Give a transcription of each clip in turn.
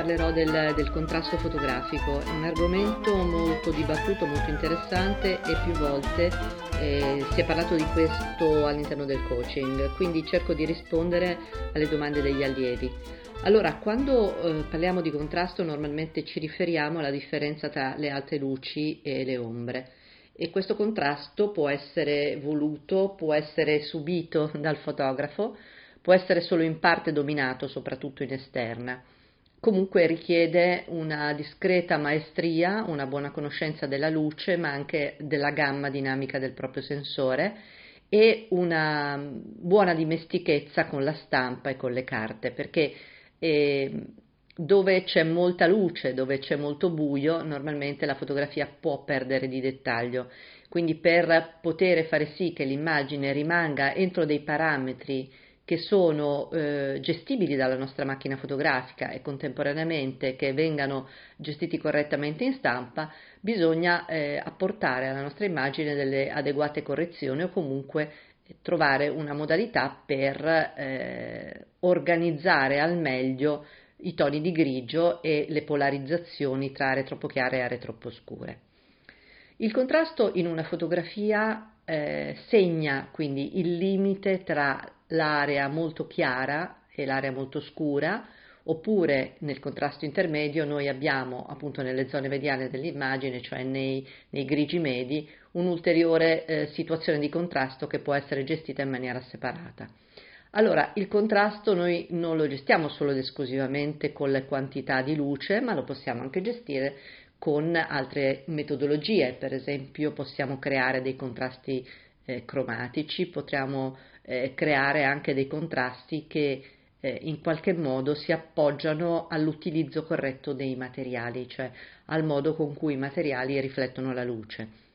parlerò del, del, contrasto fotografico, è un argomento molto dibattuto, molto interessante e più volte eh, si è parlato di questo all'interno del coaching, quindi cerco di rispondere alle domande degli allievi. Allora, quando eh, parliamo di contrasto normalmente ci riferiamo alla differenza tra le alte luci e le ombre e questo contrasto può essere voluto, può essere subito dal fotografo, può essere solo in parte dominato, soprattutto in esterna. Comunque richiede una discreta maestria, una buona conoscenza della luce, ma anche della gamma dinamica del proprio sensore e una buona dimestichezza con la stampa e con le carte, perché eh, dove c'è molta luce, dove c'è molto buio, normalmente la fotografia può perdere di dettaglio. Quindi per poter fare sì che l'immagine rimanga entro dei parametri che sono eh, gestibili dalla nostra macchina fotografica e contemporaneamente che vengano gestiti correttamente in stampa, bisogna eh, apportare alla nostra immagine delle adeguate correzioni o comunque trovare una modalità per eh, organizzare al meglio i toni di grigio e le polarizzazioni tra aree troppo chiare e aree troppo scure. Il contrasto in una fotografia eh, segna quindi il limite tra l'area molto chiara e l'area molto scura, oppure nel contrasto intermedio noi abbiamo appunto nelle zone mediane dell'immagine, cioè nei, nei grigi medi, un'ulteriore eh, situazione di contrasto che può essere gestita in maniera separata. Allora, il contrasto noi non lo gestiamo solo ed esclusivamente con le quantità di luce, ma lo possiamo anche gestire con altre metodologie, per esempio possiamo creare dei contrasti eh, cromatici, potremmo eh, creare anche dei contrasti che eh, in qualche modo si appoggiano all'utilizzo corretto dei materiali, cioè al modo con cui i materiali riflettono la luce.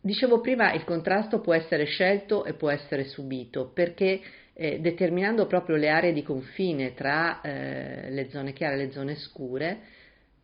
Dicevo prima, il contrasto può essere scelto e può essere subito perché eh, determinando proprio le aree di confine tra eh, le zone chiare e le zone scure,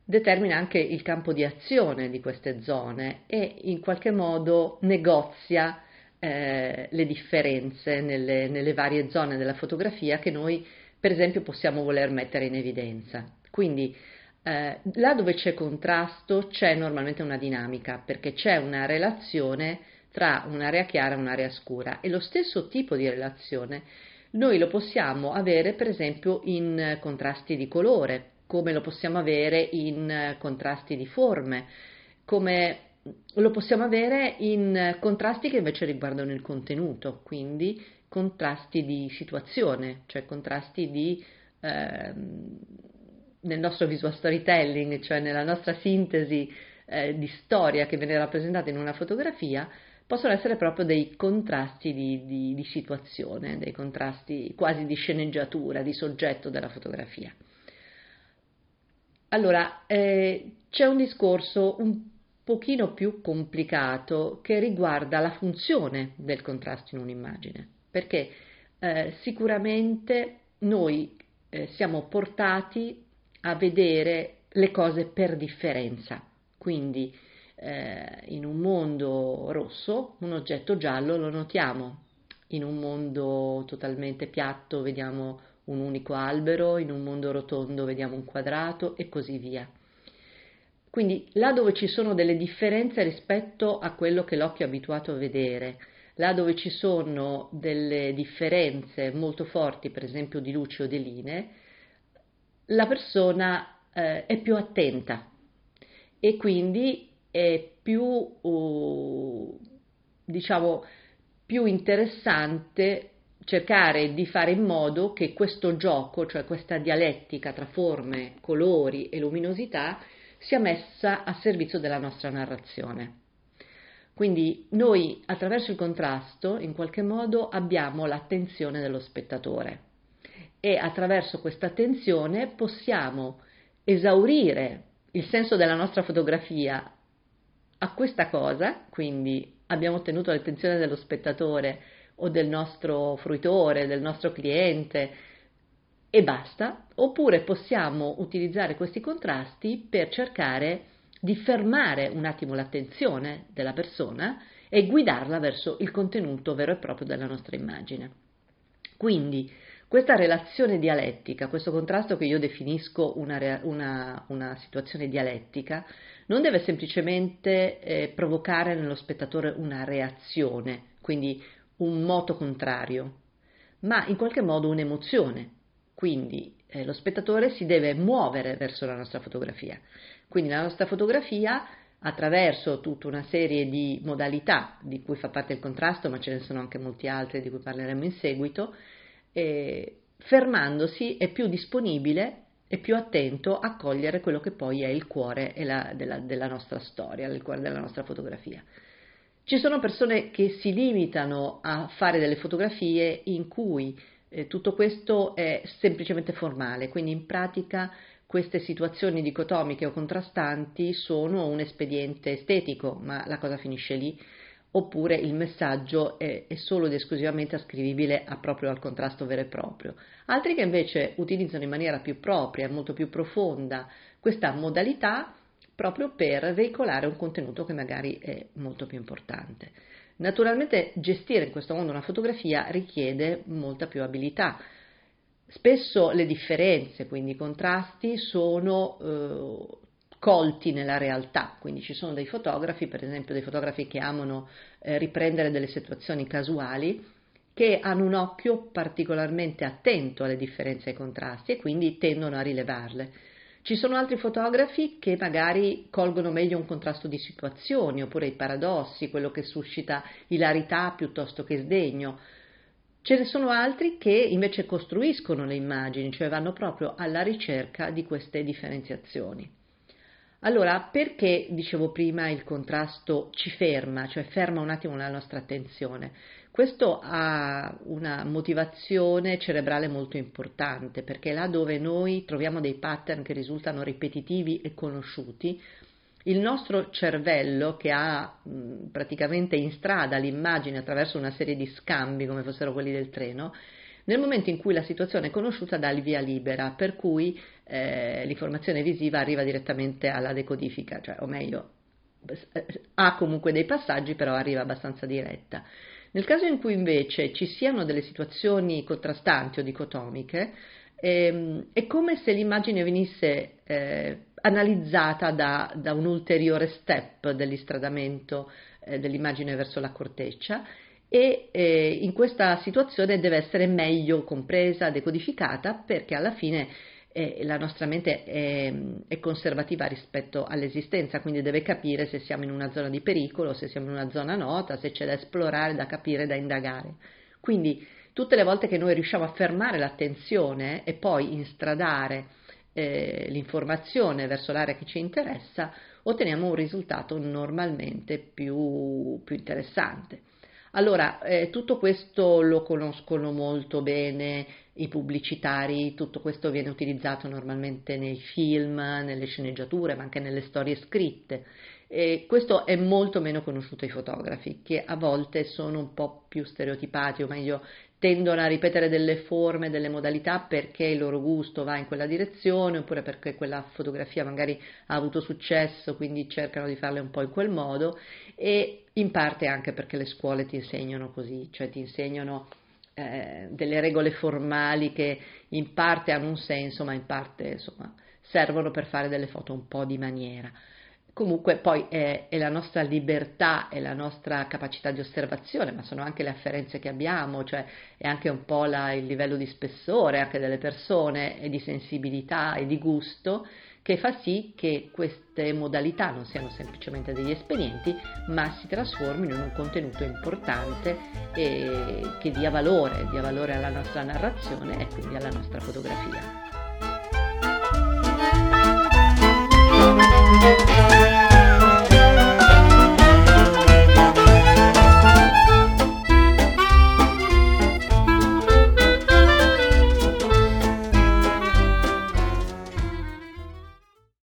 determina anche il campo di azione di queste zone e in qualche modo negozia eh, le differenze nelle, nelle, varie zone della fotografia che noi per esempio possiamo voler mettere in evidenza. Quindi eh, là dove c'è contrasto c'è normalmente una dinamica perché c'è una relazione tra un'area chiara e un'area scura e lo stesso tipo di relazione noi lo possiamo avere per esempio in contrasti di colore come lo possiamo avere in contrasti di forme, come lo possiamo avere in contrasti che invece riguardano il contenuto, quindi contrasti di situazione, cioè contrasti di, eh, nel nostro visual storytelling, cioè nella nostra sintesi eh, di storia che viene rappresentata in una fotografia, possono essere proprio dei contrasti di, di, di situazione, dei contrasti quasi di sceneggiatura, di soggetto della fotografia. Allora, eh, c'è un discorso un pochino più complicato che riguarda la funzione del contrasto in un'immagine, perché eh, sicuramente noi eh, siamo portati a vedere le cose per differenza, quindi eh, in un mondo rosso un oggetto giallo lo notiamo, in un mondo totalmente piatto vediamo un unico albero, in un mondo rotondo vediamo un quadrato e così via. Quindi là dove ci sono delle differenze rispetto a quello che l'occhio è abituato a vedere, là dove ci sono delle differenze molto forti, per esempio di luce o di linee, la persona eh, è più attenta e quindi è più, uh, diciamo, più interessante cercare di fare in modo che questo gioco, cioè questa dialettica tra forme, colori e luminosità, sia messa a servizio della nostra narrazione. Quindi noi attraverso il contrasto in qualche modo abbiamo l'attenzione dello spettatore e attraverso questa attenzione possiamo esaurire il senso della nostra fotografia a questa cosa, quindi abbiamo ottenuto l'attenzione dello spettatore o del nostro fruitore, del nostro cliente e basta, oppure possiamo utilizzare questi contrasti per cercare di fermare un attimo l'attenzione della persona e guidarla verso il contenuto vero e proprio della nostra immagine. Quindi Questa relazione dialettica, questo contrasto che io definisco una, una, una situazione dialettica, non deve semplicemente eh, provocare nello spettatore una reazione, quindi un moto contrario, ma in qualche modo un'emozione. Quindi eh, lo spettatore si deve muovere verso la nostra fotografia. Quindi la nostra fotografia, attraverso tutta una serie di modalità di cui fa parte il contrasto, ma ce ne sono anche molti altri di cui parleremo in seguito, eh, fermandosi è più disponibile e più attento a cogliere quello che poi è il cuore la, della, della nostra storia, il cuore della nostra fotografia. Ci sono persone che si limitano a fare delle fotografie in cui eh, tutto questo è semplicemente formale, quindi in pratica queste situazioni dicotomiche o contrastanti sono un espediente estetico, ma la cosa finisce lì oppure il messaggio è, è, solo ed esclusivamente ascrivibile proprio al contrasto vero e proprio. Altri che invece utilizzano in maniera più propria, molto più profonda, questa modalità proprio per veicolare un contenuto che magari è molto più importante. Naturalmente gestire in questo mondo una fotografia richiede molta più abilità. Spesso le differenze, quindi i contrasti, sono eh, colti nella realtà, quindi ci sono dei fotografi, per esempio dei fotografi che amano eh, riprendere delle situazioni casuali, che hanno un occhio particolarmente attento alle differenze e ai contrasti e quindi tendono a rilevarle. Ci sono altri fotografi che magari colgono meglio un contrasto di situazioni oppure i paradossi, quello che suscita ilarità piuttosto che sdegno. Ce ne sono altri che invece costruiscono le immagini, cioè vanno proprio alla ricerca di queste differenziazioni. Allora, perché, dicevo prima, il contrasto ci ferma, cioè ferma un attimo la nostra attenzione? Questo ha una motivazione cerebrale molto importante, perché là dove noi troviamo dei pattern che risultano ripetitivi e conosciuti, il nostro cervello, che ha mh, praticamente in strada l'immagine attraverso una serie di scambi, come fossero quelli del treno, nel momento in cui la situazione è conosciuta dà via libera, per cui eh, l'informazione visiva arriva direttamente alla decodifica, cioè, o meglio, ha comunque dei passaggi, però arriva abbastanza diretta. Nel caso in cui invece ci siano delle situazioni contrastanti o dicotomiche, ehm, è come se l'immagine venisse eh, analizzata da, da, un ulteriore step dell'istradamento eh, dell'immagine verso la corteccia e eh, in questa situazione deve essere meglio compresa, decodificata, perché alla fine eh, la nostra mente è, è, conservativa rispetto all'esistenza, quindi deve capire se siamo in una zona di pericolo, se siamo in una zona nota, se c'è da esplorare, da capire, da indagare. Quindi tutte le volte che noi riusciamo a fermare l'attenzione e poi instradare eh, l'informazione verso l'area che ci interessa, otteniamo un risultato normalmente più, più interessante. Allora, eh, tutto questo lo conoscono molto bene i pubblicitari, tutto questo viene utilizzato normalmente nei film, nelle sceneggiature, ma anche nelle storie scritte. E questo è molto meno conosciuto ai fotografi, che a volte sono un po' più stereotipati, o meglio, tendono a ripetere delle forme, delle modalità perché il loro gusto va in quella direzione, oppure perché quella fotografia magari ha avuto successo, quindi cercano di farle un po' in quel modo, e in parte anche perché le scuole ti insegnano così, cioè ti insegnano eh, delle regole formali che in parte hanno un senso, ma in parte insomma, servono per fare delle foto un po' di maniera. Comunque poi è, è, la nostra libertà e la nostra capacità di osservazione, ma sono anche le afferenze che abbiamo, cioè è anche un po' la, il livello di spessore anche delle persone e di sensibilità e di gusto che fa sì che queste modalità non siano semplicemente degli espedienti, ma si trasformino in un contenuto importante che dia valore, dia valore alla nostra narrazione e quindi alla nostra fotografia.